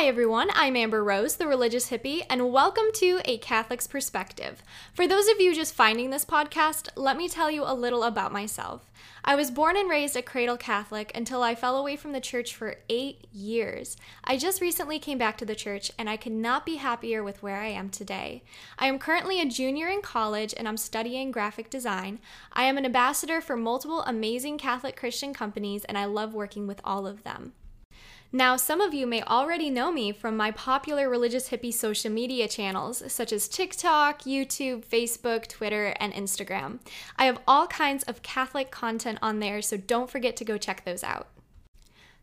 Hi, everyone. I'm Amber Rose, the religious hippie, and welcome to A Catholic's Perspective. For those of you just finding this podcast, let me tell you a little about myself. I was born and raised a cradle Catholic until I fell away from the church for eight years. I just recently came back to the church, and I could not be happier with where I am today. I am currently a junior in college and I'm studying graphic design. I am an ambassador for multiple amazing Catholic Christian companies, and I love working with all of them. Now, some of you may already know me from my popular religious hippie social media channels, such as TikTok, YouTube, Facebook, Twitter, and Instagram. I have all kinds of Catholic content on there, so don't forget to go check those out.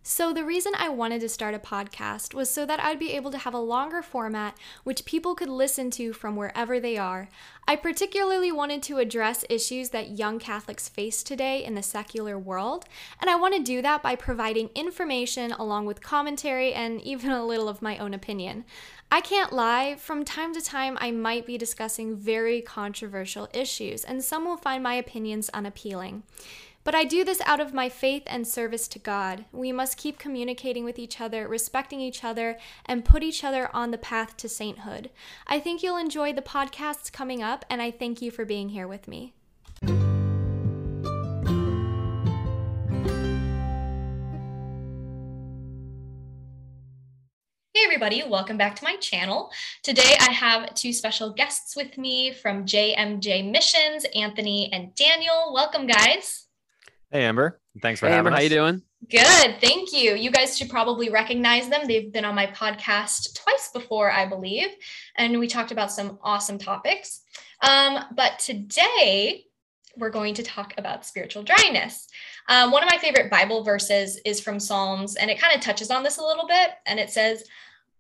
So, the reason I wanted to start a podcast was so that I'd be able to have a longer format which people could listen to from wherever they are. I particularly wanted to address issues that young Catholics face today in the secular world, and I want to do that by providing information along with commentary and even a little of my own opinion. I can't lie, from time to time, I might be discussing very controversial issues, and some will find my opinions unappealing. But I do this out of my faith and service to God. We must keep communicating with each other, respecting each other, and put each other on the path to sainthood. I think you'll enjoy the podcasts coming up, and I thank you for being here with me. Hey everybody, welcome back to my channel. Today I have two special guests with me from JMJ Missions, Anthony and Daniel. Welcome guys. Hey Amber, thanks for hey, having Amber, us. How you doing? Good, thank you. You guys should probably recognize them. They've been on my podcast twice before, I believe, and we talked about some awesome topics. Um, but today we're going to talk about spiritual dryness. Um, one of my favorite Bible verses is from Psalms, and it kind of touches on this a little bit. And it says,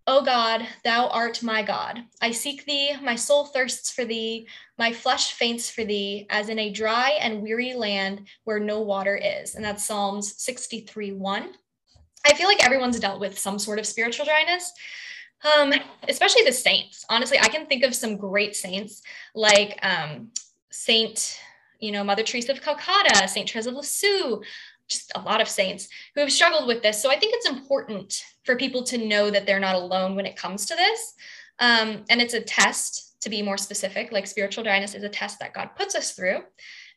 O God, thou art my God. I seek thee, my soul thirsts for thee, my flesh faints for thee, as in a dry and weary land where no water is. And that's Psalms 63 1. I feel like everyone's dealt with some sort of spiritual dryness. Um, especially the saints. Honestly, I can think of some great saints like um, Saint, you know, Mother Teresa of Calcutta, Saint Teresa of Lisieux, just a lot of saints who have struggled with this. So I think it's important for people to know that they're not alone when it comes to this. Um, and it's a test to be more specific, like spiritual dryness is a test that God puts us through.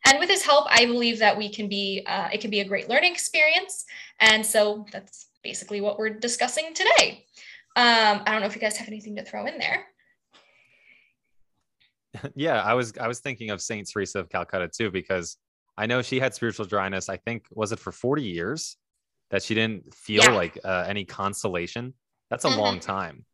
And with his help, I believe that we can be, uh, it can be a great learning experience. And so that's basically what we're discussing today. Um, I don't know if you guys have anything to throw in there. yeah, I was I was thinking of Saint Teresa of Calcutta too because I know she had spiritual dryness. I think was it for 40 years that she didn't feel Yeah. like uh, any consolation. That's a Mhm. long time.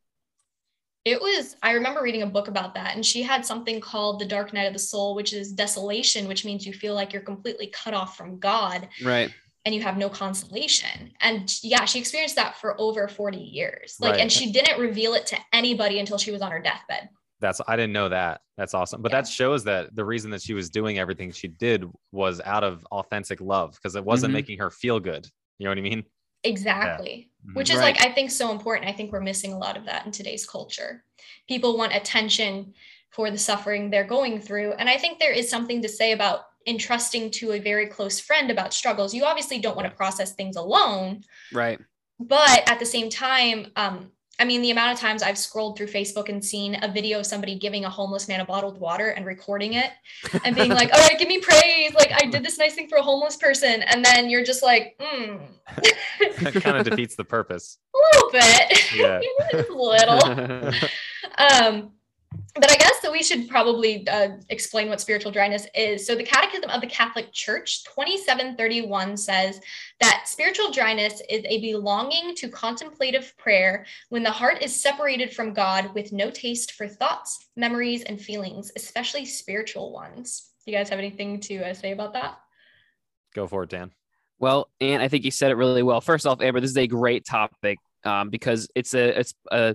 It was, I remember reading a book about that, and she had something called the dark night of the soul, which is desolation, which means you feel like you're completely cut off from God Right. and you have no consolation. And yeah, she experienced that for over 40 years. Like, Right. and she didn't reveal it to anybody until she was on her deathbed. That's I didn't know that. That's awesome. But Yeah. that shows that the reason that she was doing everything she did was out of authentic love because it wasn't Mhm. making her feel good. You know what I mean? Exactly. Mhm. Which is Right. like, I think so important. I think we're missing a lot of that in today's culture. People want attention for the suffering they're going through. And I think there is something to say about entrusting to a very close friend about struggles. You obviously don't want to process things alone, Right. but at the same time, um, I mean, the amount of times I've scrolled through Facebook and seen a video of somebody giving a homeless man a bottled water and recording it and being like, all right, give me praise. Like, I did this nice thing for a homeless person. And then you're just like, hmm, That kind of defeats the purpose. a little bit. Yeah. A little. Um, but I guess that we should probably uh, explain what spiritual dryness is. So, the Catechism of the Catholic Church 2731 says that spiritual dryness is a belonging to contemplative prayer when the heart is separated from God with no taste for thoughts, memories, and feelings, especially spiritual ones. Do you guys have anything to uh, say about that? Go for it, Dan. Well, and I think you said it really well. First off, Amber, this is a great topic um, because it's a it's a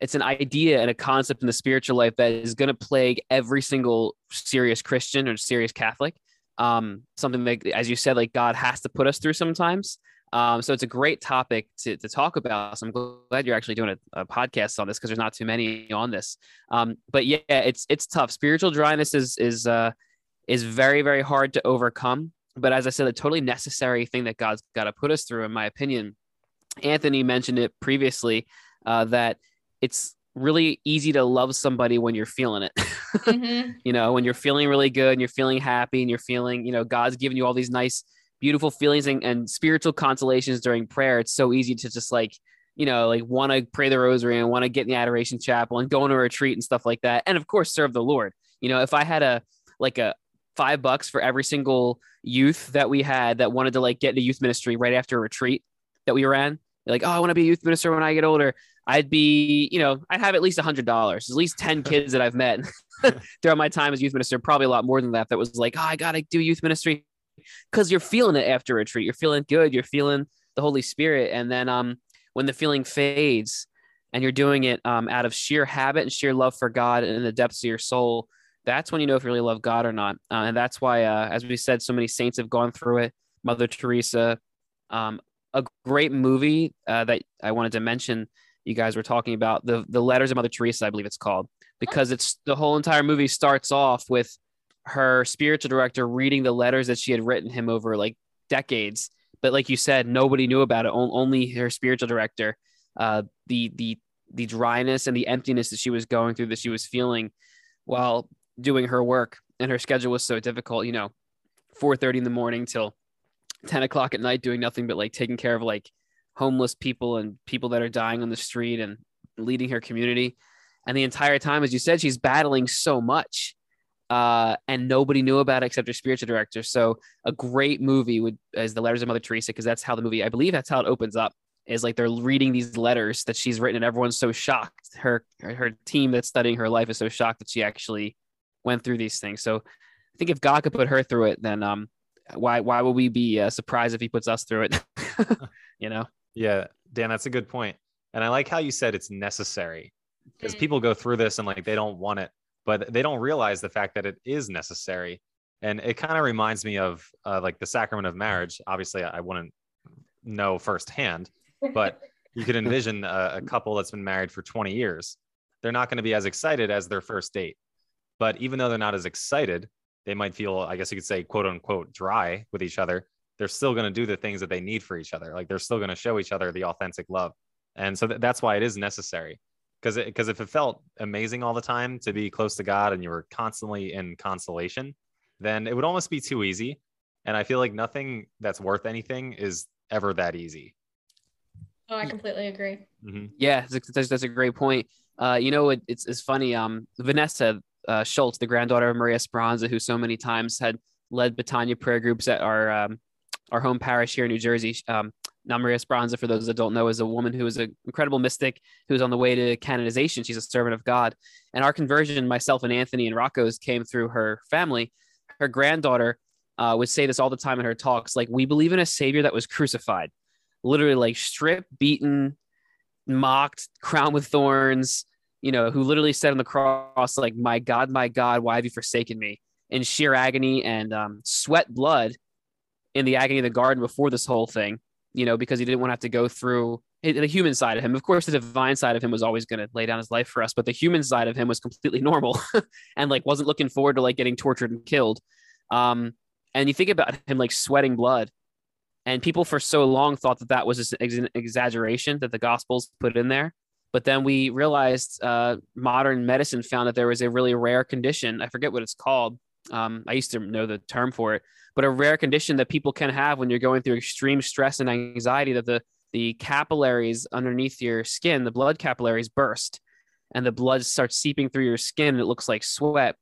it's an idea and a concept in the spiritual life that is going to plague every single serious Christian or serious Catholic. Um, something like, as you said, like God has to put us through sometimes. Um, so it's a great topic to, to talk about. So I'm glad you're actually doing a, a podcast on this because there's not too many on this. Um, but yeah, it's it's tough. Spiritual dryness is is uh, is very very hard to overcome. But as I said, a totally necessary thing that God's got to put us through, in my opinion. Anthony mentioned it previously. uh, that it's really easy to love somebody when you're feeling it. Mhm. you know, when you're feeling really good and you're feeling happy and you're feeling, you know, God's giving you all these nice, beautiful feelings and, and spiritual consolations during prayer. It's so easy to just like, you know, like want to pray the rosary and want to get in the adoration chapel and go on a retreat and stuff like that. And of course, serve the Lord. You know, if I had a like a five bucks for every single youth that we had that wanted to like get into youth ministry right after a retreat that we ran, like, oh, I want to be a youth minister when I get older. I'd be, you know, I'd have at least a hundred dollars, at least 10 kids that I've met throughout my time as youth minister, probably a lot more than that. That was like, oh, I got to do youth ministry because you're feeling it after a retreat. You're feeling good. You're feeling the Holy Spirit. And then um, when the feeling fades and you're doing it um, out of sheer habit and sheer love for God and in the depths of your soul, that's when you know if you really love God or not. Uh, and that's why, uh, as we said, so many saints have gone through it. Mother Teresa, um, a great movie uh, that I wanted to mention. You guys were talking about the the letters of Mother Teresa, I believe it's called, because it's the whole entire movie starts off with her spiritual director reading the letters that she had written him over like decades. But like you said, nobody knew about it. On- Only her spiritual director. Uh, the the the dryness and the emptiness that she was going through, that she was feeling while doing her work, and her schedule was so difficult. You know, four thirty in the morning till 10 o'clock at night doing nothing but like taking care of like homeless people and people that are dying on the street and leading her community. And the entire time as you said she's battling so much uh, and nobody knew about it except her spiritual director. So a great movie would is the letters of mother teresa because that's how the movie i believe that's how it opens up is like they're reading these letters that she's written and everyone's so shocked. Her her team that's studying her life is so shocked that she actually went through these things. So i think if god could put her through it then um why why would we be uh, surprised if he puts us through it? You know Yeah, Dan, that's a good point. And I like how you said it's necessary because Mm. people go through this and like they don't want it, but they don't realize the fact that it is necessary. And it kind of reminds me of uh, like the sacrament of marriage. Obviously, I wouldn't know firsthand, but you could envision a, a couple that's been married for 20 years. They're not going to be as excited as their first date. But even though they're not as excited, they might feel, I guess you could say, quote unquote, dry with each other. They're still going to do the things that they need for each other. Like they're still going to show each other the authentic love. And so th- that's why it is necessary. Because because if it felt amazing all the time to be close to God and you were constantly in consolation, then it would almost be too easy. And I feel like nothing that's worth anything is ever that easy. Oh, I completely agree. Mhm. yeah that's, that's, that's a great point uh you know it, it's, it's funny um vanessa uh, schultz the granddaughter of maria esperanza who so many times had led Betania prayer groups at our um, our home parish here in new jersey. Um now maria esperanza for those that don't know is a woman who is an incredible mystic who's on the way to canonization. She's a servant of god. And our conversion myself and anthony and rocco's came through her family. Her granddaughter uh, would say this all the time in her talks like we believe in a savior that was crucified. Literally like stripped beaten mocked crowned with thorns you know who literally said on the cross like my god my god why have you forsaken me? In sheer agony and um, sweat blood in the agony of the garden before this whole thing you know because he didn't want to have to go through the human side of him. Of course the divine side of him was always going to lay down his life for us but the human side of him was completely normal and like wasn't looking forward to like getting tortured and killed. Um and you think about him like sweating blood and people for so long thought that that was just an exaggeration that the gospels put in there. But then we realized uh, modern medicine found that there was a really rare condition i forget what it's called um, i used to know the term for it but a rare condition that people can have when you're going through extreme stress and anxiety that the the capillaries underneath your skin the blood capillaries burst and the blood starts seeping through your skin and it looks like sweat.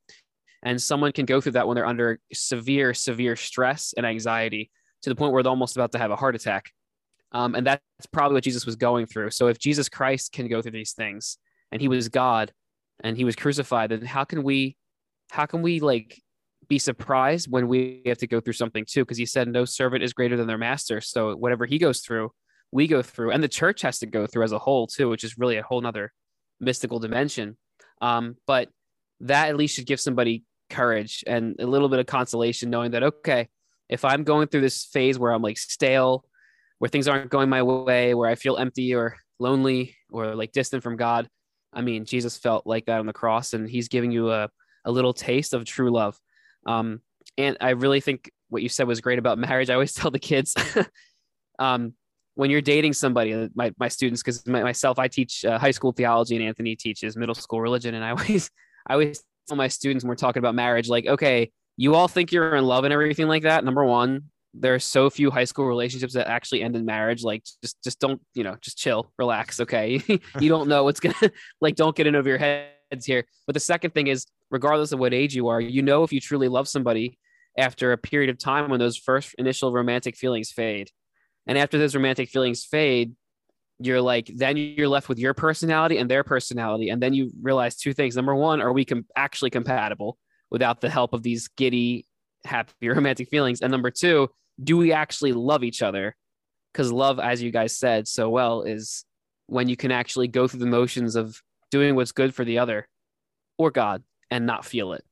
And someone can go through that when they're under severe severe stress and anxiety to the point where they're almost about to have a heart attack. Um, and that's probably what jesus was going through. So if jesus christ can go through these things and he was god and he was crucified then how can we how can we like be surprised when we have to go through something too because he said no servant is greater than their master. So whatever he goes through we go through and the church has to go through as a whole too which is really a whole nother mystical dimension. Um, but that at least should give somebody courage and a little bit of consolation knowing that okay if i'm going through this phase where i'm like stale where things aren't going my way where i feel empty or lonely or like distant from god i mean jesus felt like that on the cross and he's giving you a, a little taste of true love um, and i really think what you said was great about marriage i always tell the kids um, when you're dating somebody, uh, my, my students, because my, myself, I teach uh, high school theology and Anthony teaches middle school religion. And I always, I always tell my students when we're talking about marriage, like, okay, you all think you're in love and everything like that. Number one, there are so few high school relationships that actually end in marriage. Like, just, just don't, you know, just chill, relax. Okay. you don't know what's going to, like, don't get in over your heads here. But the second thing is, regardless of what age you are, you know, if you truly love somebody after a period of time when those first initial romantic feelings fade and after those romantic feelings fade, you're like, then you're left with your personality and their personality. And then you realize two things. Number one, are we com- actually compatible without the help of these giddy, happy romantic feelings? And number two, do we actually love each other? Because love, as you guys said so well, is when you can actually go through the motions of doing what's good for the other or God and not feel it.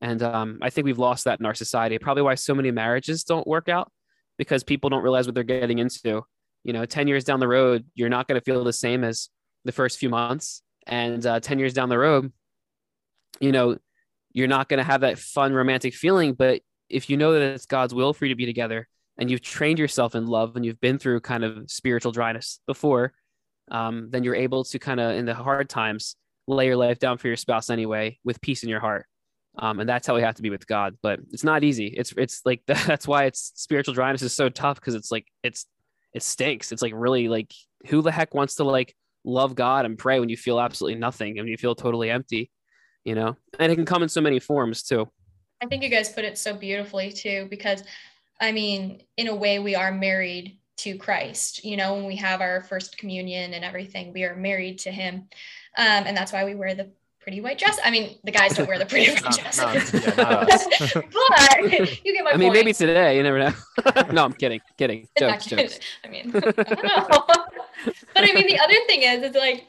And um, I think we've lost that in our society. Probably why so many marriages don't work out because people don't realize what they're getting into. You know, 10 years down the road, you're not going to feel the same as the first few months. And uh, 10 years down the road, you know, you're not going to have that fun romantic feeling. But if you know that it's God's will for you to be together and you've trained yourself in love and you've been through kind of spiritual dryness before, um, then you're able to kind of, in the hard times, lay your life down for your spouse anyway with peace in your heart um, and that's how we have to be with God. But it's not easy. It's it's like that's why it's spiritual dryness is so tough because it's like it's it stinks. It's like really like who the heck wants to like love God and pray when you feel absolutely nothing and you feel totally empty, you know? And it can come in so many forms too. I think you guys put it so beautifully too, because I mean, in a way, we are married to Christ. You know, when we have our first communion and everything, we are married to Him, um, and that's why we wear the pretty white dress. I mean, the guys don't wear the pretty white dress. but you get my point. I mean, maybe today, you never know. no, I'm kidding. Kidding. Jokes, jokes. I mean, I but I mean, the other thing is, is like,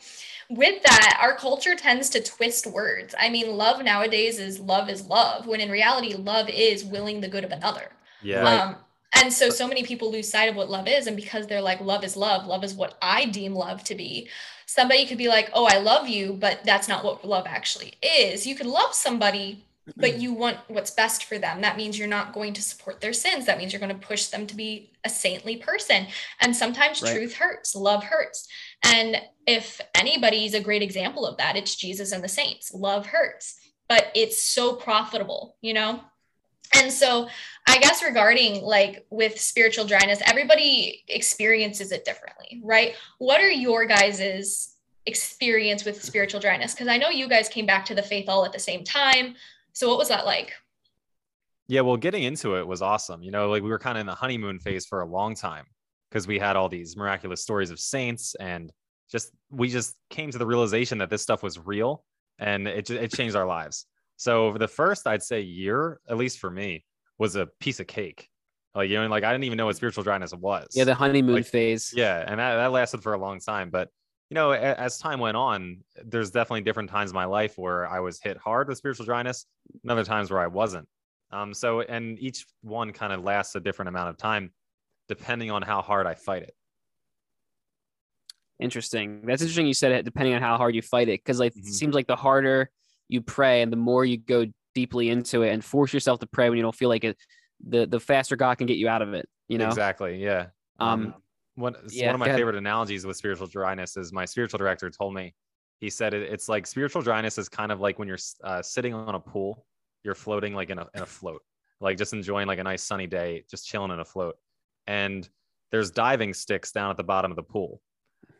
with that, our culture tends to twist words. I mean, love nowadays is love is love, when in reality, love is willing the good of another. Yeah. Um, and so, so many people lose sight of what love is. And because they're like, love is love, love is what I deem love to be. Somebody could be like, oh, I love you, but that's not what love actually is. You could love somebody, but you want what's best for them. That means you're not going to support their sins. That means you're going to push them to be a saintly person. And sometimes right. truth hurts, love hurts. And if anybody's a great example of that, it's Jesus and the saints. Love hurts, but it's so profitable, you know? And so I guess regarding like with spiritual dryness, everybody experiences it differently, right? What are your guys's experience with spiritual dryness? Because I know you guys came back to the faith all at the same time. So what was that like? Yeah, well, getting into it was awesome. You know, like we were kind of in the honeymoon phase for a long time because we had all these miraculous stories of saints and just we just came to the realization that this stuff was real and it it changed our lives. So the first, I'd say year, at least for me, was a piece of cake. Like you know, like I didn't even know what spiritual dryness was. Yeah, the honeymoon like, phase. Yeah, and that, that lasted for a long time. But you know, as time went on, there's definitely different times in my life where I was hit hard with spiritual dryness, and other times where I wasn't. Um, so and each one kind of lasts a different amount of time, depending on how hard I fight it. Interesting. That's interesting. You said it depending on how hard you fight it, because like mm-hmm. it seems like the harder you pray and the more you go deeply into it and force yourself to pray when you don't feel like it, the the faster God can get you out of it. You know exactly. Yeah. Um. One yeah, one of my favorite analogies with spiritual dryness is my spiritual director told me. He said it, it's like spiritual dryness is kind of like when you're uh, sitting on a pool, you're floating like in a in a float, like just enjoying like a nice sunny day, just chilling in a float, and there's diving sticks down at the bottom of the pool,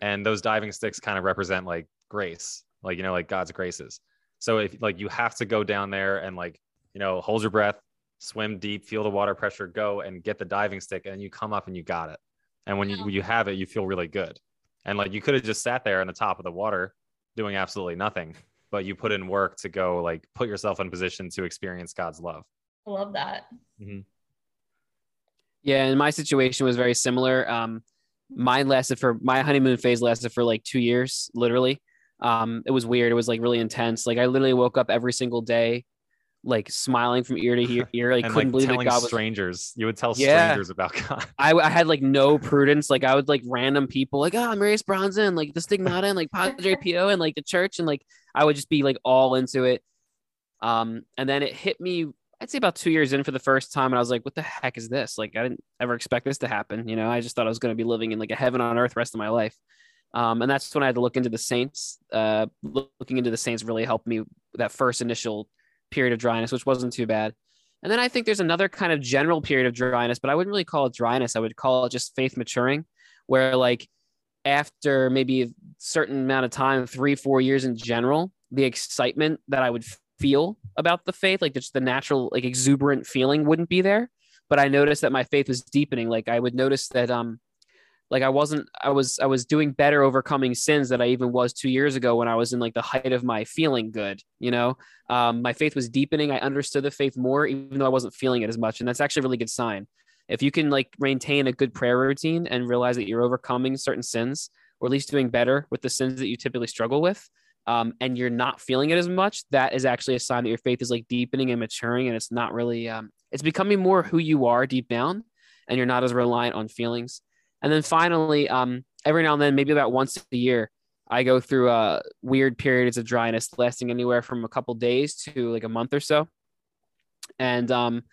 and those diving sticks kind of represent like grace, like you know like God's graces. So if like you have to go down there and like, you know, hold your breath, swim deep, feel the water pressure, go and get the diving stick and you come up and you got it. And when you when you have it, you feel really good. And like you could have just sat there on the top of the water doing absolutely nothing, but you put in work to go like put yourself in position to experience God's love. I love that. Mm-hmm. Yeah, and my situation was very similar. Um, mine lasted for my honeymoon phase lasted for like two years, literally um it was weird it was like really intense like i literally woke up every single day like smiling from ear to ear like couldn't like believe that god was strangers you would tell yeah. strangers about god I, I had like no prudence like i would like random people like oh maria esperanza like the stigmata and like padre pio and like the church and like i would just be like all into it um and then it hit me I'd say about two years in for the first time, and I was like, "What the heck is this?" Like, I didn't ever expect this to happen. You know, I just thought I was going to be living in like a heaven on earth rest of my life. Um, and that's when I had to look into the Saints. Uh, looking into the Saints really helped me that first initial period of dryness, which wasn't too bad. And then I think there's another kind of general period of dryness, but I wouldn't really call it dryness. I would call it just faith maturing, where like after maybe a certain amount of time, three, four years in general, the excitement that I would feel about the faith, like just the natural, like exuberant feeling wouldn't be there. But I noticed that my faith was deepening. Like I would notice that um like I wasn't I was I was doing better overcoming sins that I even was two years ago when I was in like the height of my feeling good, you know. Um, my faith was deepening. I understood the faith more, even though I wasn't feeling it as much. And that's actually a really good sign if you can like maintain a good prayer routine and realize that you're overcoming certain sins or at least doing better with the sins that you typically struggle with um, and you're not feeling it as much that is actually a sign that your faith is like deepening and maturing and it's not really um, it's becoming more who you are deep down and you're not as reliant on feelings and then finally um, every now and then maybe about once a year i go through uh, weird periods of dryness lasting anywhere from a couple days to like a month or so and um,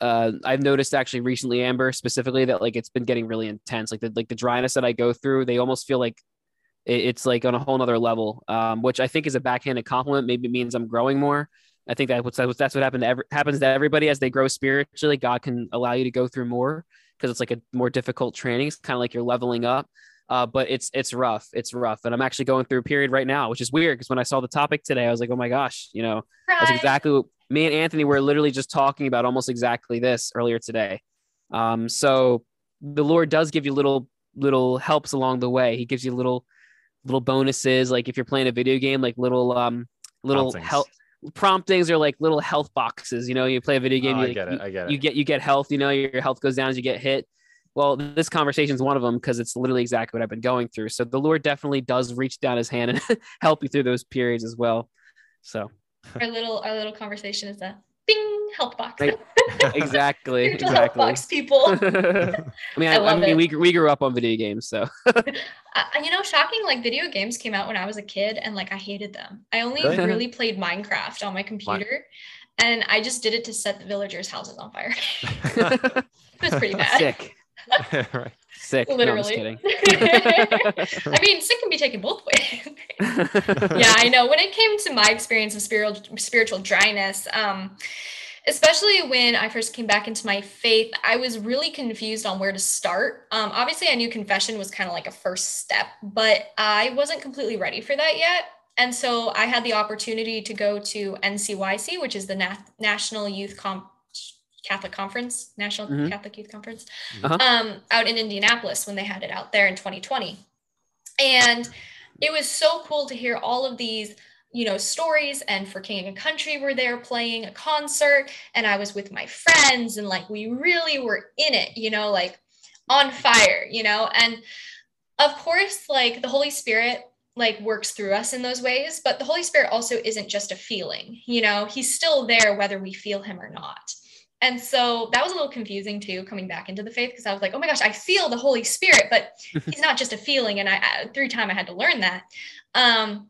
uh, I've noticed actually recently, Amber specifically, that like it's been getting really intense. Like the like the dryness that I go through, they almost feel like it, it's like on a whole nother level, um, which I think is a backhanded compliment. Maybe it means I'm growing more. I think that that's what happened to every, happens to everybody as they grow spiritually. God can allow you to go through more because it's like a more difficult training. It's kind of like you're leveling up. Uh, but it's it's rough. It's rough, and I'm actually going through a period right now, which is weird because when I saw the topic today, I was like, oh my gosh, you know, right. that's exactly what me and Anthony were literally just talking about almost exactly this earlier today. Um, so the Lord does give you little little helps along the way. He gives you little little bonuses, like if you're playing a video game, like little um little help promptings are like little health boxes. You know, you play a video oh, game, oh, you, I get it. I get it. You get you get health. You know, your health goes down as you get hit. Well, this conversation is one of them because it's literally exactly what I've been going through. So the Lord definitely does reach down His hand and help you through those periods as well. So our little our little conversation is a bing health box. Right. exactly. exactly. Health box people. I mean, I, I, I mean, we we grew up on video games, so. you know, shocking. Like video games came out when I was a kid, and like I hated them. I only really, really played Minecraft on my computer. And I just did it to set the villagers' houses on fire. it was pretty bad. Sick. right. Sick. Literally. No, I mean, sick can be taken both ways. yeah, I know. When it came to my experience of spiritual spiritual dryness, um, especially when I first came back into my faith, I was really confused on where to start. Um, obviously, I knew confession was kind of like a first step, but I wasn't completely ready for that yet. And so I had the opportunity to go to NCYC, which is the Nat- National Youth Comp Catholic Conference, National mm-hmm. Catholic Youth Conference, uh-huh. um, out in Indianapolis when they had it out there in 2020. And it was so cool to hear all of these, you know, stories. And for King and Country were there playing a concert, and I was with my friends, and like we really were in it, you know, like on fire, you know. And of course, like the Holy Spirit like works through us in those ways but the holy spirit also isn't just a feeling you know he's still there whether we feel him or not and so that was a little confusing too, coming back into the faith because I was like, oh my gosh, I feel the Holy Spirit, but he's not just a feeling. And I, through time I had to learn that. Um,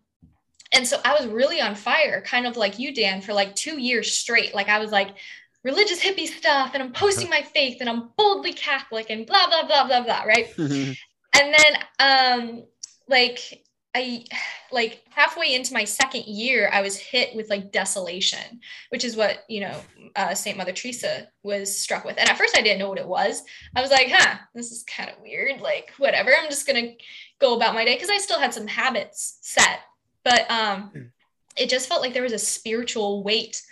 and so I was really on fire, kind of like you, Dan, for like two years straight. Like I was like religious hippie stuff, and I'm posting my faith, and I'm boldly Catholic, and blah blah blah blah blah, right? and then um, like I like halfway into my second year, I was hit with like desolation, which is what, you know, uh, St. Mother Teresa was struck with. And at first I didn't know what it was. I was like, huh, this is kind of weird. Like, whatever, I'm just going to go about my day because I still had some habits set. But um, it just felt like there was a spiritual weight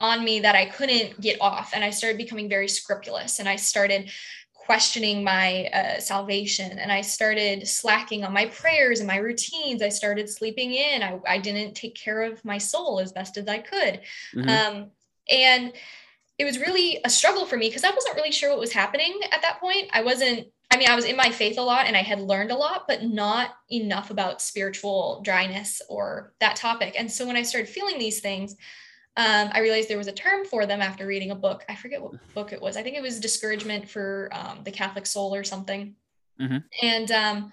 on me that I couldn't get off. And I started becoming very scrupulous and I started questioning my uh, salvation and I started slacking on my prayers and my routines. I started sleeping in. I, I didn't take care of my soul as best as I could. Mm-hmm. Um, and it was really a struggle for me because I wasn't really sure what was happening at that point. I wasn't, I mean, I was in my faith a lot and I had learned a lot, but not enough about spiritual dryness or that topic. And so when I started feeling these things, um, I realized there was a term for them after reading a book. I forget what book it was. I think it was Discouragement for um, the Catholic Soul or something. Mm-hmm. And um,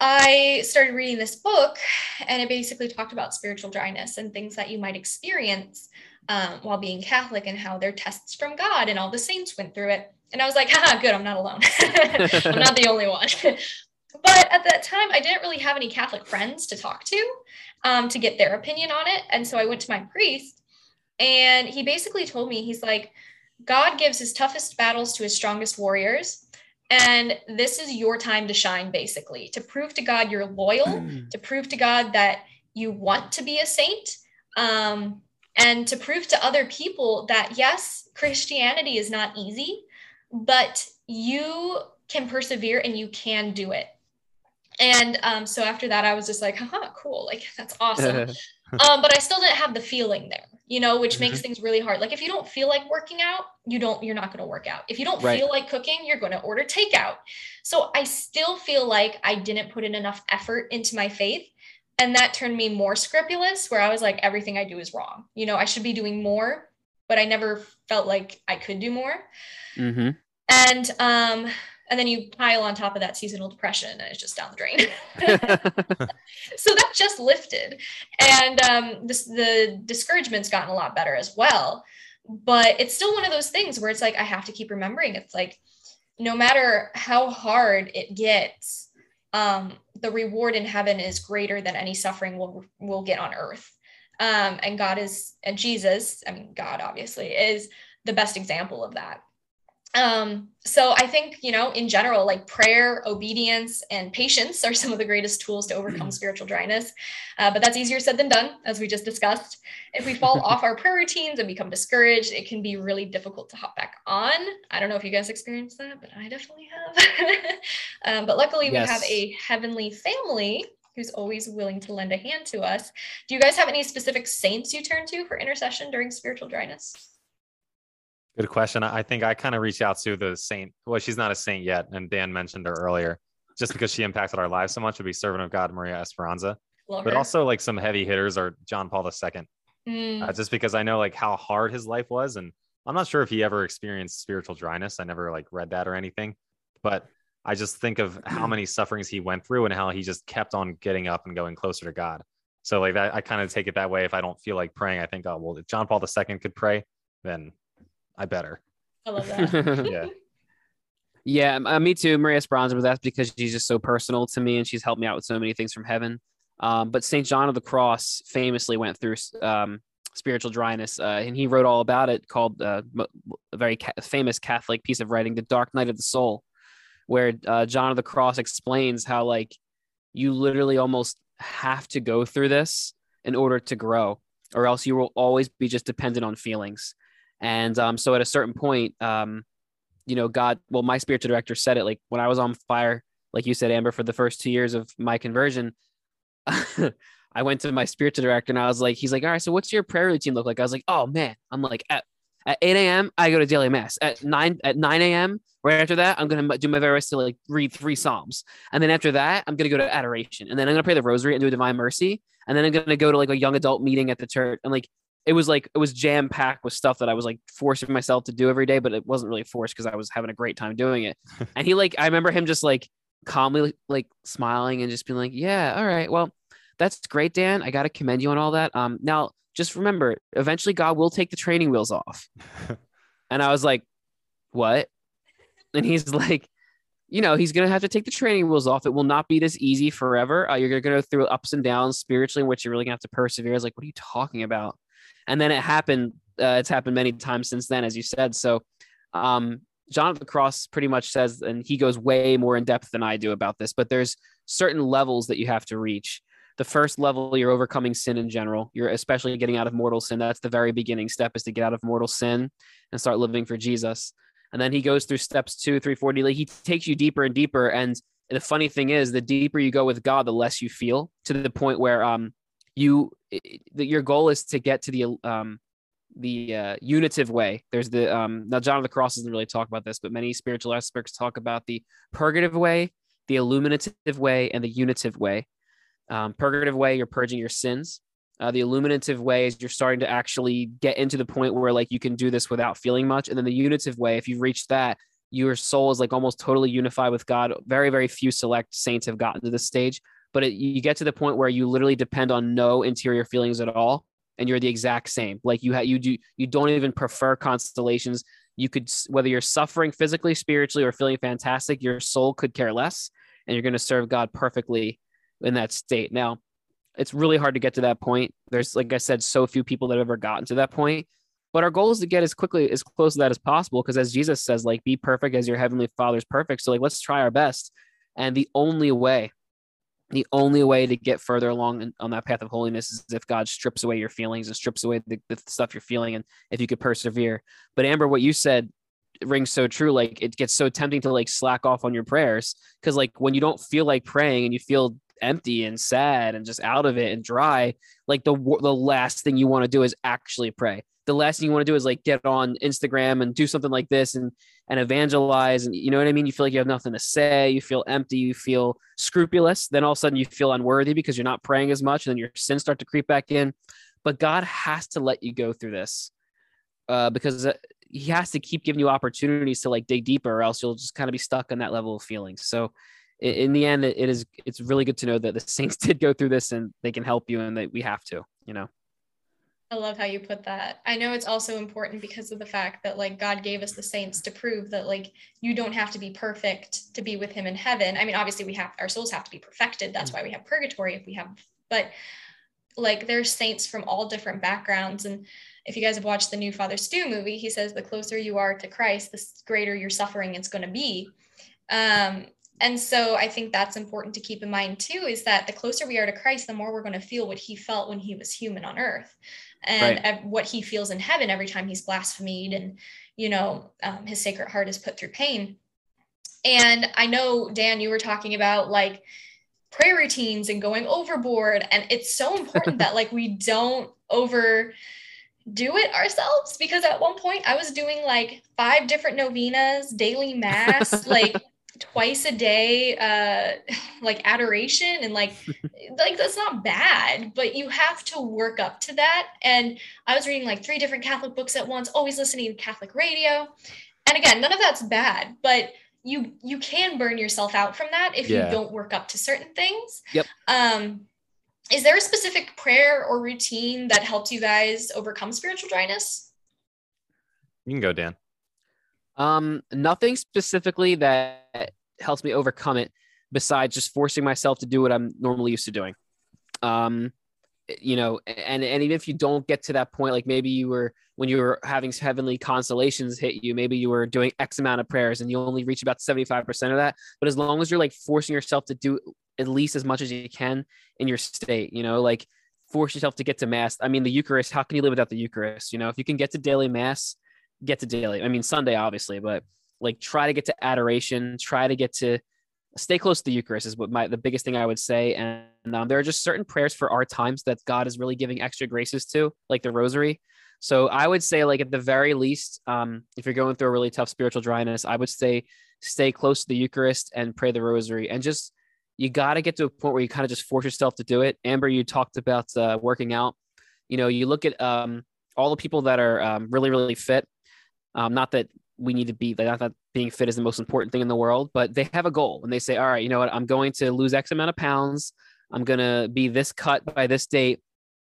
I started reading this book, and it basically talked about spiritual dryness and things that you might experience um, while being Catholic and how they're tests from God and all the saints went through it. And I was like, haha, good, I'm not alone. I'm not the only one. but at that time, I didn't really have any Catholic friends to talk to um, to get their opinion on it. And so I went to my priest, and he basically told me, he's like, God gives his toughest battles to his strongest warriors. And this is your time to shine, basically, to prove to God you're loyal, to prove to God that you want to be a saint, um, and to prove to other people that, yes, Christianity is not easy, but you can persevere and you can do it. And um, so after that, I was just like, haha, cool. Like, that's awesome. um, but I still didn't have the feeling there, you know, which mm-hmm. makes things really hard. Like, if you don't feel like working out, you don't, you're not going to work out. If you don't right. feel like cooking, you're going to order takeout. So I still feel like I didn't put in enough effort into my faith. And that turned me more scrupulous, where I was like, everything I do is wrong. You know, I should be doing more, but I never felt like I could do more. Mm-hmm. And um, and then you pile on top of that seasonal depression and it's just down the drain so that just lifted and um, this, the discouragement's gotten a lot better as well but it's still one of those things where it's like i have to keep remembering it's like no matter how hard it gets um, the reward in heaven is greater than any suffering we'll, we'll get on earth um, and god is and jesus i mean god obviously is the best example of that um, so I think, you know, in general, like prayer, obedience, and patience are some of the greatest tools to overcome spiritual dryness. Uh, but that's easier said than done, as we just discussed. If we fall off our prayer routines and become discouraged, it can be really difficult to hop back on. I don't know if you guys experienced that, but I definitely have. um, but luckily, yes. we have a heavenly family who's always willing to lend a hand to us. Do you guys have any specific saints you turn to for intercession during spiritual dryness? Good question. I think I kind of reached out to the saint. Well, she's not a saint yet, and Dan mentioned her earlier, just because she impacted our lives so much. Would be servant of God Maria Esperanza, Love but her. also like some heavy hitters are John Paul II. Mm. Uh, just because I know like how hard his life was, and I'm not sure if he ever experienced spiritual dryness. I never like read that or anything, but I just think of how many sufferings he went through and how he just kept on getting up and going closer to God. So like that, I kind of take it that way. If I don't feel like praying, I think, oh well, if John Paul II could pray, then I better. I love that. yeah. Yeah, uh, me too. Maria Esperanza, but that's because she's just so personal to me and she's helped me out with so many things from heaven. Um, but St. John of the Cross famously went through um, spiritual dryness, uh, and he wrote all about it called uh, a very ca- famous Catholic piece of writing, The Dark Night of the Soul, where uh, John of the Cross explains how, like, you literally almost have to go through this in order to grow, or else you will always be just dependent on feelings. And um, so at a certain point, um, you know, God, well, my spiritual director said it like when I was on fire, like you said, Amber, for the first two years of my conversion, I went to my spiritual director and I was like, he's like, all right, so what's your prayer routine look like? I was like, oh man, I'm like at, at 8 a.m. I go to daily mass at nine at 9 a.m. Right after that, I'm gonna do my very best to like read three psalms, and then after that, I'm gonna go to adoration, and then I'm gonna pray the rosary and do a divine mercy, and then I'm gonna go to like a young adult meeting at the church, and like it was like it was jam packed with stuff that I was like forcing myself to do every day, but it wasn't really forced because I was having a great time doing it. and he like I remember him just like calmly like smiling and just being like, "Yeah, all right, well, that's great, Dan. I got to commend you on all that. Um, now just remember, eventually God will take the training wheels off." and I was like, "What?" And he's like, you know, he's going to have to take the training wheels off. It will not be this easy forever. Uh, you're going to go through ups and downs spiritually, in which you're really going to have to persevere. I was like, what are you talking about? and then it happened. Uh, it's happened many times since then, as you said. So, um, John of the Cross pretty much says, and he goes way more in depth than I do about this, but there's certain levels that you have to reach. The first level, you're overcoming sin in general. You're especially getting out of mortal sin. That's the very beginning step is to get out of mortal sin and start living for Jesus. And then he goes through steps two, three, four. Like he takes you deeper and deeper. And the funny thing is, the deeper you go with God, the less you feel to the point where um, you that your goal is to get to the um the uh, unitive way. There's the um now John of the Cross doesn't really talk about this, but many spiritual aspects talk about the purgative way, the illuminative way, and the unitive way. Um, purgative way, you're purging your sins. Uh, the illuminative way is you're starting to actually get into the point where like you can do this without feeling much, and then the unitive way, if you've reached that, your soul is like almost totally unified with God. Very very few select saints have gotten to this stage but it, you get to the point where you literally depend on no interior feelings at all and you're the exact same. Like you have you do you don't even prefer consolations. You could whether you're suffering physically, spiritually, or feeling fantastic, your soul could care less, and you're going to serve God perfectly in that state. Now, it's really hard to get to that point. There's like I said, so few people that have ever gotten to that point. But our goal is to get as quickly as close to that as possible. Because as Jesus says, like be perfect as your heavenly father's perfect. So like let's try our best. And the only way the only way to get further along on that path of holiness is if God strips away your feelings and strips away the, the stuff you're feeling, and if you could persevere. But Amber, what you said rings so true. Like it gets so tempting to like slack off on your prayers because like when you don't feel like praying and you feel empty and sad and just out of it and dry, like the the last thing you want to do is actually pray the last thing you want to do is like get on Instagram and do something like this and and evangelize and you know what I mean? You feel like you have nothing to say, you feel empty, you feel scrupulous, then all of a sudden you feel unworthy because you're not praying as much and then your sins start to creep back in. But God has to let you go through this. Uh, because uh, he has to keep giving you opportunities to like dig deeper or else you'll just kind of be stuck on that level of feelings. So in, the end it is it's really good to know that the saints did go through this and they can help you and that we have to, you know. I love how you put that. I know it's also important because of the fact that like God gave us the saints to prove that like you don't have to be perfect to be with him in heaven. I mean, obviously we have our souls have to be perfected. That's why we have purgatory if we have but like there's saints from all different backgrounds and if you guys have watched the new Father Stu movie, he says the closer you are to Christ, the greater your suffering is going to be. Um, and so I think that's important to keep in mind too is that the closer we are to Christ, the more we're going to feel what he felt when he was human on earth and right. what he feels in heaven every time he's blasphemed and you know um, his sacred heart is put through pain and i know dan you were talking about like prayer routines and going overboard and it's so important that like we don't over do it ourselves because at one point I was doing like five different novenas, daily mass, like twice a day uh like adoration and like like that's not bad but you have to work up to that. And i was reading like three different catholic books at once always listening to catholic radio. And again none of that's bad but you you can burn yourself out from that if yeah. you don't work up to certain things. Yep. Um is there a specific prayer or routine that helps you guys overcome spiritual dryness? You can go dan um, nothing specifically that helps me overcome it besides just forcing myself to do what I'm normally used to doing. Um, you know, and and even if you don't get to that point, like maybe you were when you were having heavenly consolations hit you, maybe you were doing X amount of prayers and you only reach about 75% of that. But as long as you're like forcing yourself to do at least as much as you can in your state, you know, like force yourself to get to mass. I mean, the Eucharist, how can you live without the Eucharist? You know, if you can get to daily mass, get to daily. I mean, Sunday, obviously, but like try to get to adoration, try to get to stay close to the Eucharist is what my the biggest thing I would say. And um, there are just certain prayers for our times that God is really giving extra graces to, like the Rosary. So I would say, like at the very least, um, if you're going through a really tough spiritual dryness, I would say stay close to the Eucharist and pray the Rosary, and just you got to get to a point where you kind of just force yourself to do it. Amber, you talked about uh, working out. You know, you look at um, all the people that are um, really, really fit um, not that we need to be like, not that being fit is the most important thing in the world, but they have a goal and they say, all right, you know what, I'm going to lose X amount of pounds. I'm gonna be this cut by this date.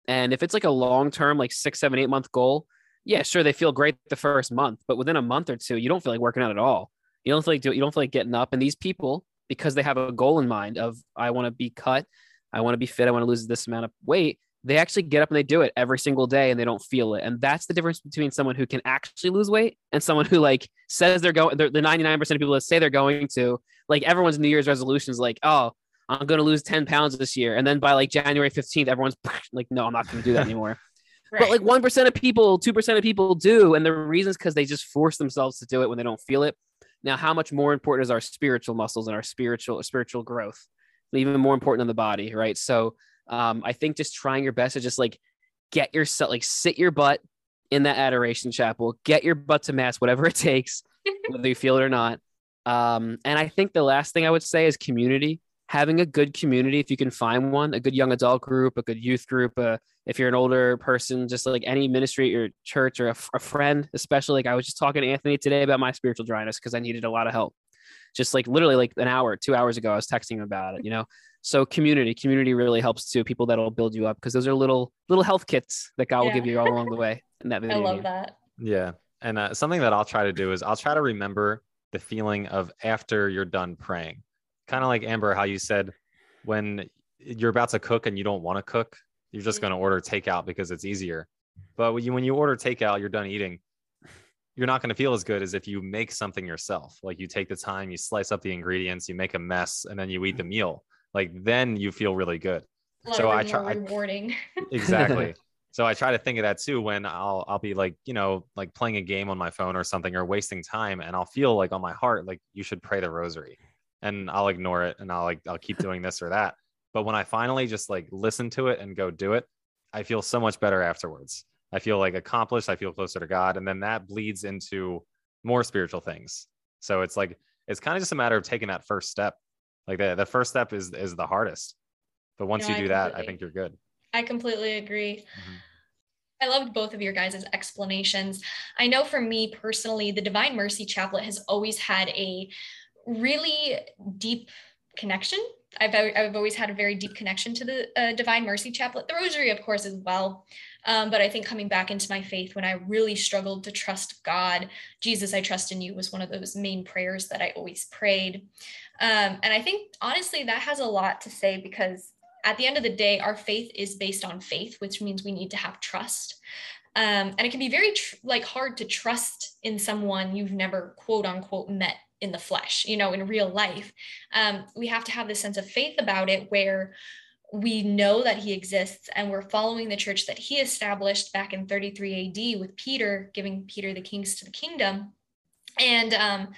And if it's like a long term, like six, seven, eight month goal, yeah, sure, they feel great the first month, but within a month or two, you don't feel like working out at all. You don't feel like do you don't feel like getting up. And these people, because they have a goal in mind of I want to be cut, I want to be fit, I want to lose this amount of weight, they actually get up and they do it every single day and they don't feel it. And that's the difference between someone who can actually lose weight and someone who like says they're going, the 99% of people that say they're going to, like everyone's New Year's resolutions, like, oh, I'm going to lose 10 pounds this year. And then by like January 15th, everyone's like, no, I'm not going to do that anymore. right. But like 1% of people, 2% of people do. And the reason is because they just force themselves to do it when they don't feel it. Now, how much more important is our spiritual muscles and our spiritual spiritual growth? Even more important than the body, right? So um, I think just trying your best to just like get yourself, like sit your butt in that adoration chapel, get your butt to mass, whatever it takes, whether you feel it or not. Um, and I think the last thing I would say is community. Having a good community, if you can find one, a good young adult group, a good youth group, uh, if you're an older person, just like any ministry or church or a, a friend, especially like I was just talking to Anthony today about my spiritual dryness because I needed a lot of help. Just like literally like an hour, two hours ago, I was texting him about it, you know? So community, community really helps too. People that'll build you up because those are little little health kits that God will give you all along the way. In that I love that. Yeah. And uh, something that I'll try to do is I'll try to remember the feeling of after you're done praying. Kind of like Amber, how you said when you're about to cook and you don't want to cook, you're just going to order takeout because it's easier. But when you, when you order takeout, you're done eating. You're not going to feel as good as if you make something yourself. Like you take the time, you slice up the ingredients, you make a mess, and then you eat the meal. Like then you feel really good. So I try- more I- rewarding. exactly. So i try to think of that too when i'll i'll be like you know like playing a game on my phone or something or wasting time and i'll feel like on my heart like you should pray the rosary. And i'll ignore it and i'll like i'll keep doing this or that. But when i finally just like listen to it and go do it i feel so much better afterwards. I feel like accomplished. I feel closer to god. And then that bleeds into more spiritual things. So it's like it's kind of just a matter of taking that first step like the, the first step is is the hardest but once No, you I do that i think you're good I completely agree. Mhm. I loved both of your guys' explanations. I know for me personally, the Divine Mercy Chaplet has always had a really deep connection. I've, I've always had a very deep connection to the uh, Divine Mercy Chaplet, the Rosary, of course, as well. Um, but I think coming back into my faith when I really struggled to trust God, Jesus, I trust in you was one of those main prayers that I always prayed. Um, and I think honestly, that has a lot to say because at the end of the day, our faith is based on faith, which means we need to have trust. Um, and it can be very tr- like hard to trust in someone you've never quote unquote met in the flesh, you know, in real life. Um, we have to have this sense of faith about it where we know that he exists and we're following the church that he established back in 33 AD with Peter, giving Peter the kings to the kingdom. And um,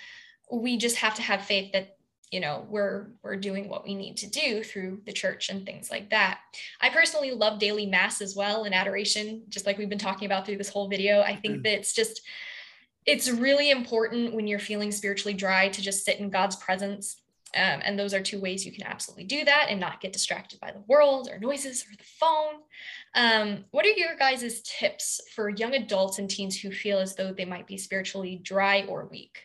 we just have to have faith that you know we're we're doing what we need to do through the church and things like that. I personally love daily mass as well and adoration just like we've been talking about through this whole video. I think that it's just it's really important when you're feeling spiritually dry to just sit in god's presence um, and those are two ways you can absolutely do that and not get distracted by the world or noises or the phone. Um, what are your guys' tips for young adults and teens who feel as though they might be spiritually dry or weak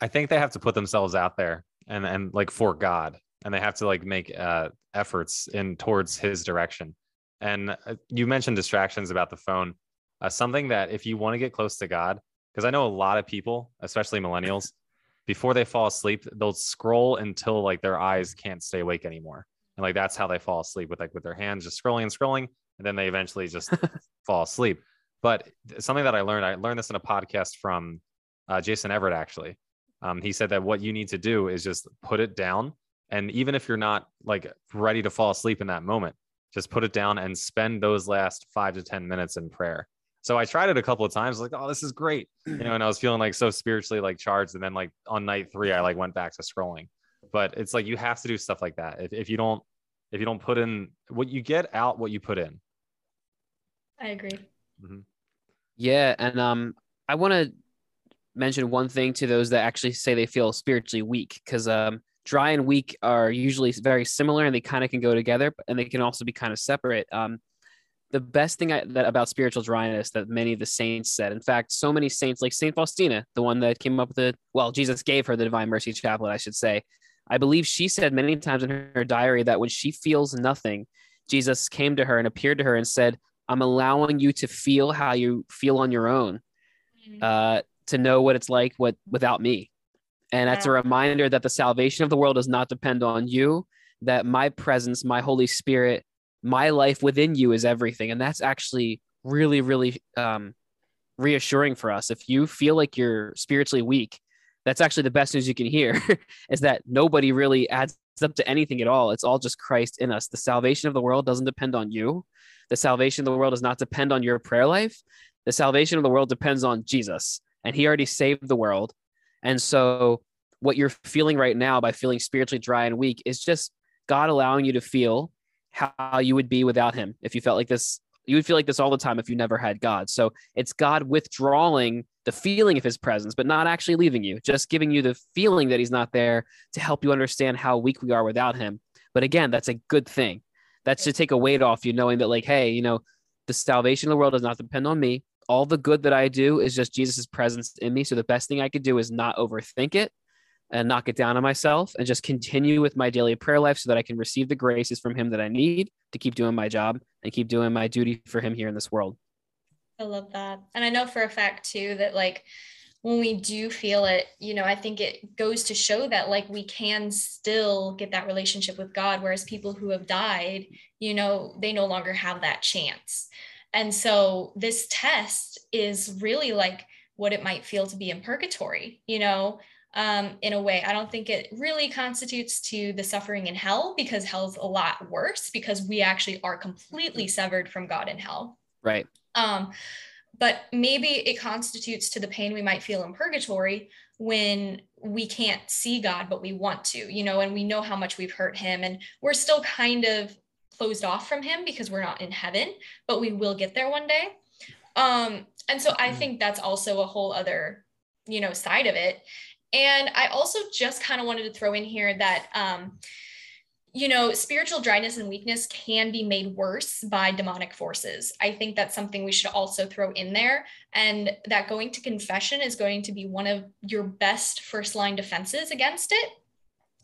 I think they have to put themselves out there and and like for God, and they have to like make uh, efforts in towards His direction. And uh, you mentioned distractions about the phone, uh, something that if you want to get close to God, because I know a lot of people, especially millennials, before they fall asleep, they'll scroll until like their eyes can't stay awake anymore, and like that's how they fall asleep with like with their hands just scrolling and scrolling, and then they eventually just fall asleep. But something that I learned, I learned this in a podcast from uh, Jason Evert actually um, he said that what you need to do is just put it down. And even if you're not like ready to fall asleep in that moment just put it down and spend those last five to ten minutes in prayer. So i tried it a couple of times like oh this is great you know and i was feeling like so spiritually like charged. And then like on night three i like went back to scrolling. But it's like you have to do stuff like that. If, if you don't if you don't put in what you get out what you put in. I agree. Yeah, and um, I want to mention one thing to those that actually say they feel spiritually weak, because um, dry and weak are usually very similar, and they kind of can go together, and they can also be kind of separate. Um, the best thing I, that about spiritual dryness that many of the saints said, in fact, so many saints like Saint Faustina, the one that came up with the well, Jesus gave her the Divine Mercy Chaplet, I should say. I believe she said many times in her, her diary that when she feels nothing, Jesus came to her and appeared to her and said, I'm allowing you to feel how you feel on your own, uh, to know what it's like what without me. And that's a reminder that the salvation of the world does not depend on you, that my presence, my Holy Spirit, my life within you is everything. And that's actually really, really um, reassuring for us. If you feel like you're spiritually weak, that's actually the best news you can hear is that nobody really adds up to anything at all. It's all just Christ in us. The salvation of the world doesn't depend on you. The salvation of the world does not depend on your prayer life. The salvation of the world depends on Jesus, and He already saved the world. And so, what you're feeling right now by feeling spiritually dry and weak is just God allowing you to feel how you would be without Him. If you felt like this, you would feel like this all the time if you never had God. So, it's God withdrawing the feeling of His presence, but not actually leaving you, just giving you the feeling that He's not there to help you understand how weak we are without Him. But again, that's a good thing. That's to take a weight off you, knowing that, like, hey, you know, the salvation of the world does not depend on me. All the good that I do is just Jesus' presence in me. So the best thing I could do is not overthink it, and knock it down on myself and just continue with my daily prayer life so that I can receive the graces from him that I need to keep doing my job and keep doing my duty for him here in this world. I love that. And I know for a fact too that like when we do feel it, you know, I think it goes to show that like we can still get that relationship with God, whereas people who have died, you know, they no longer have that chance. And so this test is really like what it might feel to be in purgatory, you know, um, in a way. I don't think it really constitutes to the suffering in hell because hell's a lot worse because we actually are completely severed from God in hell. Right. Um, but maybe it constitutes to the pain we might feel in purgatory when we can't see God, but we want to, you know, and we know how much we've hurt him and we're still kind of closed off from him because we're not in heaven, but we will get there one day. Um, and so I think that's also a whole other, you know, side of it. And I also just kind of wanted to throw in here that, um, you know, spiritual dryness and weakness can be made worse by demonic forces. I think that's something we should also throw in there. And that going to confession is going to be one of your best first line defenses against it.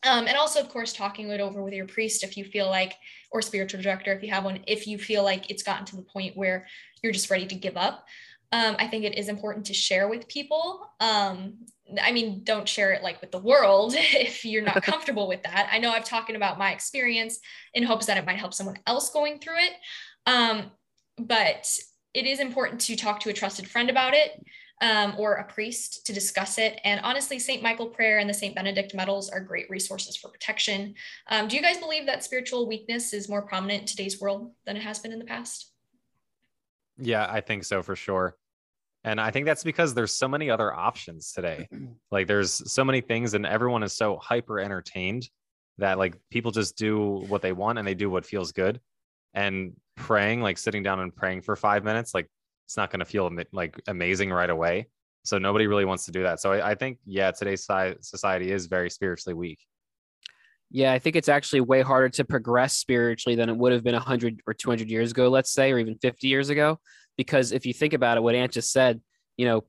Um, and also, of course, talking it over with your priest if you feel like, or spiritual director if you have one, if you feel like it's gotten to the point where you're just ready to give up. Um, I think it is important to share with people. Um, I mean, don't share it like with the world if you're not comfortable with that. I know I've talking about my experience in hopes that it might help someone else going through it. Um, but it is important to talk to a trusted friend about it um, or a priest to discuss it. And honestly, St. Michael prayer and the St. Benedict medals are great resources for protection. Um, do you guys believe that spiritual weakness is more prominent in today's world than it has been in the past? Yeah, I think so for sure. And I think that's because there's so many other options today. Like there's so many things and everyone is so hyper entertained that like people just do what they want and they do what feels good. And praying, like sitting down and praying for 5 minutes, like it's not going to feel like amazing right away. So nobody really wants to do that. So I, I think yeah, today's society is very spiritually weak. Yeah, I think it's actually way harder to progress spiritually than it would have been 100 or 200 years ago, let's say, or even 50 years ago. Because if you think about it, what Ant just said, you know,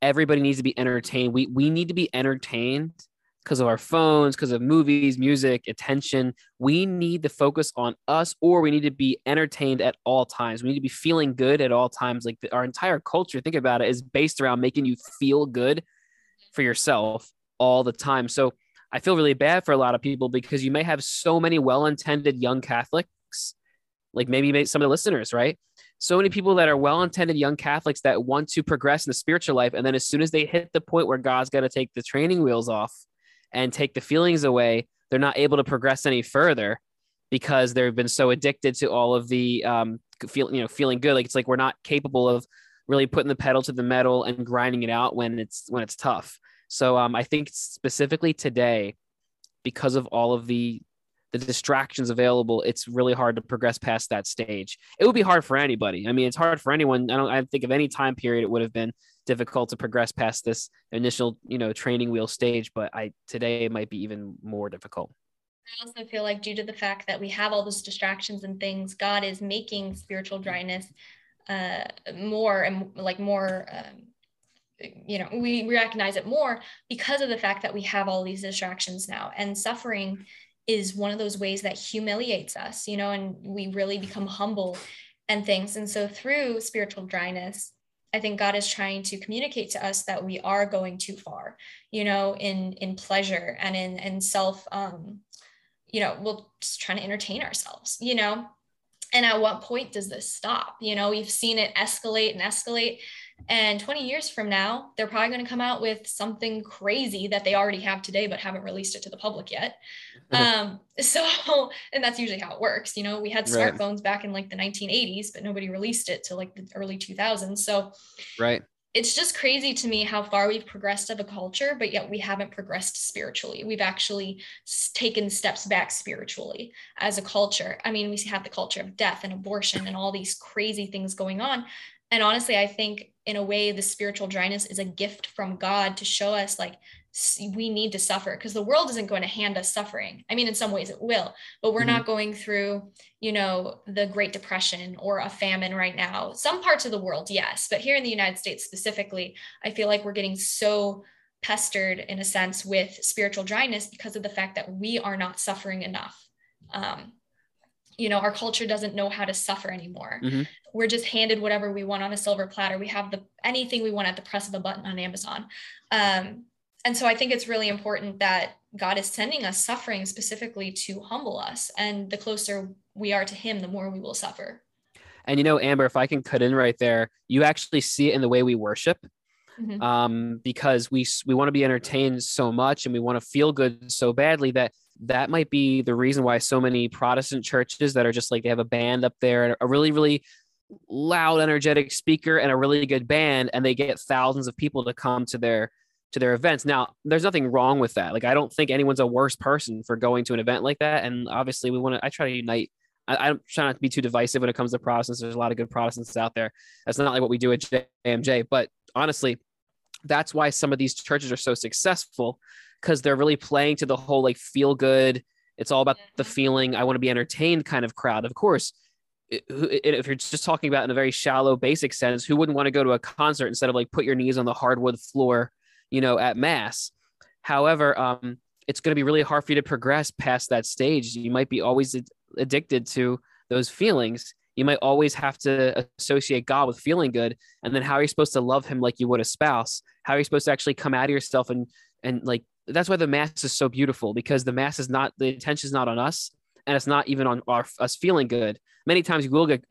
everybody needs to be entertained. We, we need to be entertained because of our phones, because of movies, music, attention. We need to focus on us, or we need to be entertained at all times. We need to be feeling good at all times. Like the, our entire culture, think about it, is based around making you feel good for yourself all the time. So, I feel really bad for a lot of people because you may have so many well-intended young Catholics, like maybe some of the listeners, right? So many people that are well-intended young Catholics that want to progress in the spiritual life, and then as soon as they hit the point where God's got to take the training wheels off and take the feelings away, they're not able to progress any further because they've been so addicted to all of the um, feel, you know, feeling good. Like it's like we're not capable of really putting the pedal to the metal and grinding it out when it's when it's tough. So um, I think specifically today, because of all of the the distractions available, it's really hard to progress past that stage. It would be hard for anybody. I mean, it's hard for anyone. I don't. I think of any time period it would have been difficult to progress past this initial, you know, training wheel stage. But I today it might be even more difficult. I also feel like due to the fact that we have all those distractions and things, God is making spiritual dryness uh, more and like more um, you know we recognize it more because of the fact that we have all these distractions now and suffering is one of those ways that humiliates us you know and we really become humble and things and so through spiritual dryness i think god is trying to communicate to us that we are going too far you know in in pleasure and in in self um you know we'll just trying to entertain ourselves you know? And at what point does this stop? You know we've seen it escalate and escalate and 20 years from now, they're probably going to come out with something crazy that they already have today, but haven't released it to the public yet. um, so, and that's usually how it works. You know, we had smartphones right. back in like the 1980s, but nobody released it till like the early 2000s. So, right. It's just crazy to me how far we've progressed of a culture, but yet we haven't progressed spiritually. We've actually taken steps back spiritually as a culture. I mean, we have the culture of death and abortion and all these crazy things going on. And honestly, I think in a way the spiritual dryness is a gift from god to show us like we need to suffer because the world isn't going to hand us suffering i mean in some ways it will but we're mm-hmm. not going through you know the great depression or a famine right now some parts of the world yes but here in the united states specifically i feel like we're getting so pestered in a sense with spiritual dryness because of the fact that we are not suffering enough. Um, you know, our culture doesn't know how to suffer anymore. Mm-hmm. We're just handed whatever we want on a silver platter. We have the anything we want at the press of a button on Amazon. Um, and so I think it's really important that God is sending us suffering specifically to humble us. And the closer we are to Him, the more we will suffer. And you know, Amber, if I can cut in right there, you actually see it in the way we worship. Mhm. um, because we we want to be entertained so much and we want to feel good so badly that that might be the reason why so many Protestant churches that are just like they have a band up there and a really really loud energetic speaker and a really good band and they get thousands of people to come to their to their events now there's nothing wrong with that like i don't think anyone's a worse person for going to an event like that and obviously we want to i try to unite I, I try not to be too divisive when it comes to Protestants. There's a lot of good Protestants out there. That's not like what we do at JMJ. But honestly, that's why some of these churches are so successful because they're really playing to the whole like feel good. It's all about the feeling. I want to be entertained kind of crowd. Of course, it- it- if you're just talking about in a very shallow, basic sense, who wouldn't want to go to a concert instead of like put your knees on the hardwood floor, you know, at mass? However, um, it's going to be really hard for you to progress past that stage. You might be always ad- addicted to those feelings. You might always have to associate God with feeling good. And then how are you supposed to love him like you would a spouse? How are you supposed to actually come out of yourself and and like that's why the mass is so beautiful because the mass is not the attention is not on us and it's not even on our, us feeling good. Many times you will get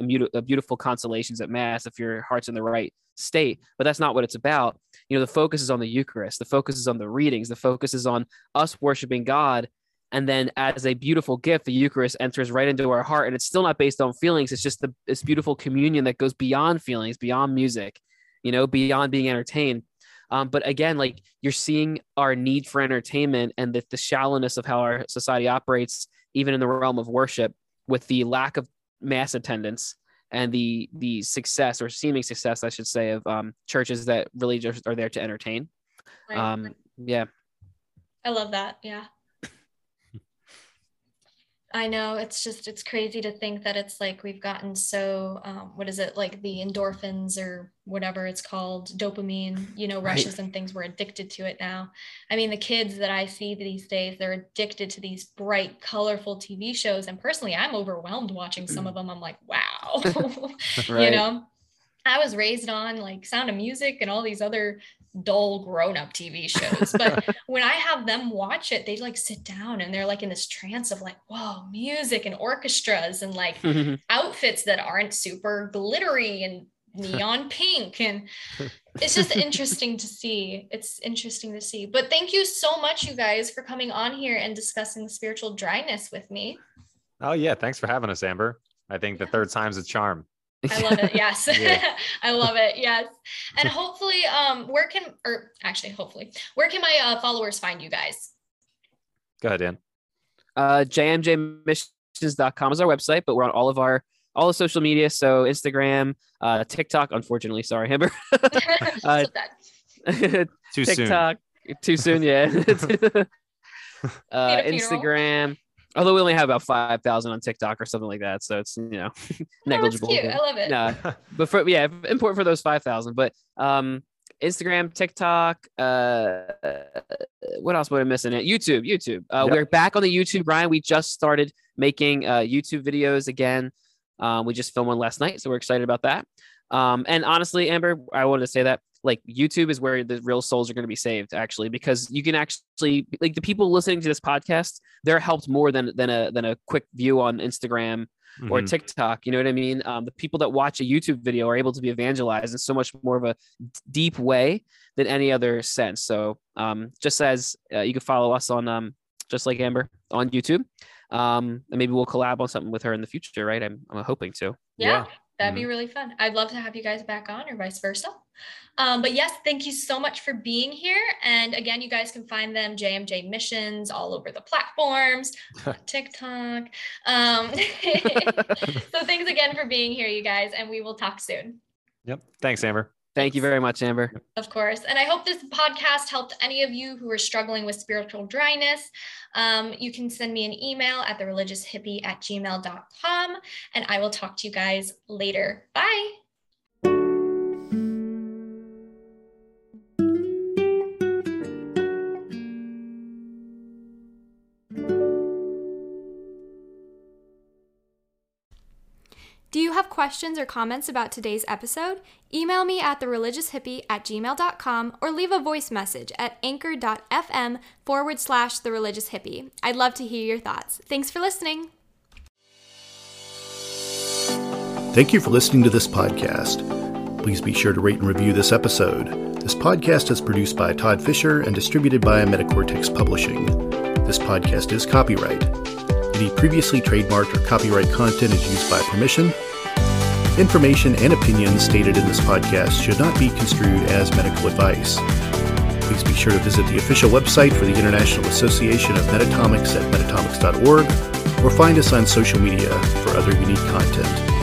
beautiful consolations at mass if your heart's in the right state, but that's not what it's about. You know, the focus is on the Eucharist, the focus is on the readings, the focus is on us worshiping God. And then as a beautiful gift, the Eucharist enters right into our heart. And it's still not based on feelings. It's just the, this beautiful communion that goes beyond feelings, beyond music, you know, beyond being entertained. Um, but again, like you're seeing our need for entertainment and the, the shallowness of how our society operates, even in the realm of worship, with the lack of mass attendance and the the success or seeming success, I should say, of um, churches that really just are there to entertain. Right. Um, yeah, I love that. Yeah. I know it's just it's crazy to think that it's like we've gotten so um, what is it like the endorphins or whatever it's called dopamine you know Right. rushes and things we're addicted to it now. I mean the kids that I see these days they're addicted to these bright colorful TV shows and personally I'm overwhelmed watching some of them. I'm like wow, you know. I was raised on like Sound of Music and all these other dull grown-up TV shows, but when I have them watch it, they like sit down and they're like in this trance of like, whoa, music and orchestras and like outfits that aren't super glittery and neon pink. And it's just interesting to see. It's interesting to see. But thank you so much, you guys, for coming on here and discussing spiritual dryness with me. Oh yeah, thanks for having us, Amber. I think the third time's a charm. I love it. Yes. Yeah. I love it. Yes. And hopefully, um, where can or actually hopefully, where can my uh, followers find you guys? Go ahead, Dan. uh, jmjmissions.com is our website, but we're on all of our all the social media. So Instagram, uh, TikTok. Unfortunately, sorry, Amber. Uh, So that- Too soon. TikTok. Too soon, yeah. uh, Need funeral? Instagram. Although we only have about five thousand on TikTok or something like that, so it's you know Oh, that's negligible. cute. I love it. No, but for yeah, important for those five thousand. But um, Instagram, TikTok, uh, what else would I missing? It YouTube, YouTube. Uh, Yep. We're back on the YouTube, Ryan. We just started making uh, YouTube videos again. Um, we just filmed one last night, so we're excited about that. Um, and honestly, Amber, I wanted to say that like YouTube is where the real souls are going to be saved, actually, because you can actually like the people listening to this podcast, they're helped more than than a than a quick view on Instagram or Mhm. TikTok. You know what I mean? Um, the people that watch a YouTube video are able to be evangelized in so much more of a d- deep way than any other sense. So, um, just as uh, you can follow us on, um, just like Amber on YouTube, um, and maybe we'll collab on something with her in the future, right? I'm, I'm hoping to. Yeah, that'd Mm-hmm. be really fun. I'd love to have you guys back on or vice versa. Um, but yes, thank you so much for being here. And again, you guys can find them JMJ missions all over the platforms, TikTok. Um, so thanks again for being here, you guys, and we will talk soon. Yep. Thanks, Amber. Thank you very much, Amber. Of course. And I hope this podcast helped any of you who are struggling with spiritual dryness. Um, you can send me an email at thereligioushippie at gmail.com and I will talk to you guys later. Bye. Questions or comments about today's episode, email me at thereligioushippie at gmail.com or leave a voice message at anchor.fm forward slash the religious hippie. I'd love to hear your thoughts. Thanks for listening. Thank you for listening to this podcast. Please be sure to rate and review this episode. This podcast is produced by Todd Fisher and distributed by Metacortex Publishing. This podcast is copyright. Any previously trademarked or copyright content is used by permission. Information and opinions stated in this podcast should not be construed as medical advice. Please be sure to visit the official website for the International Association of Metatomics at metatomics.org or find us on social media for other unique content.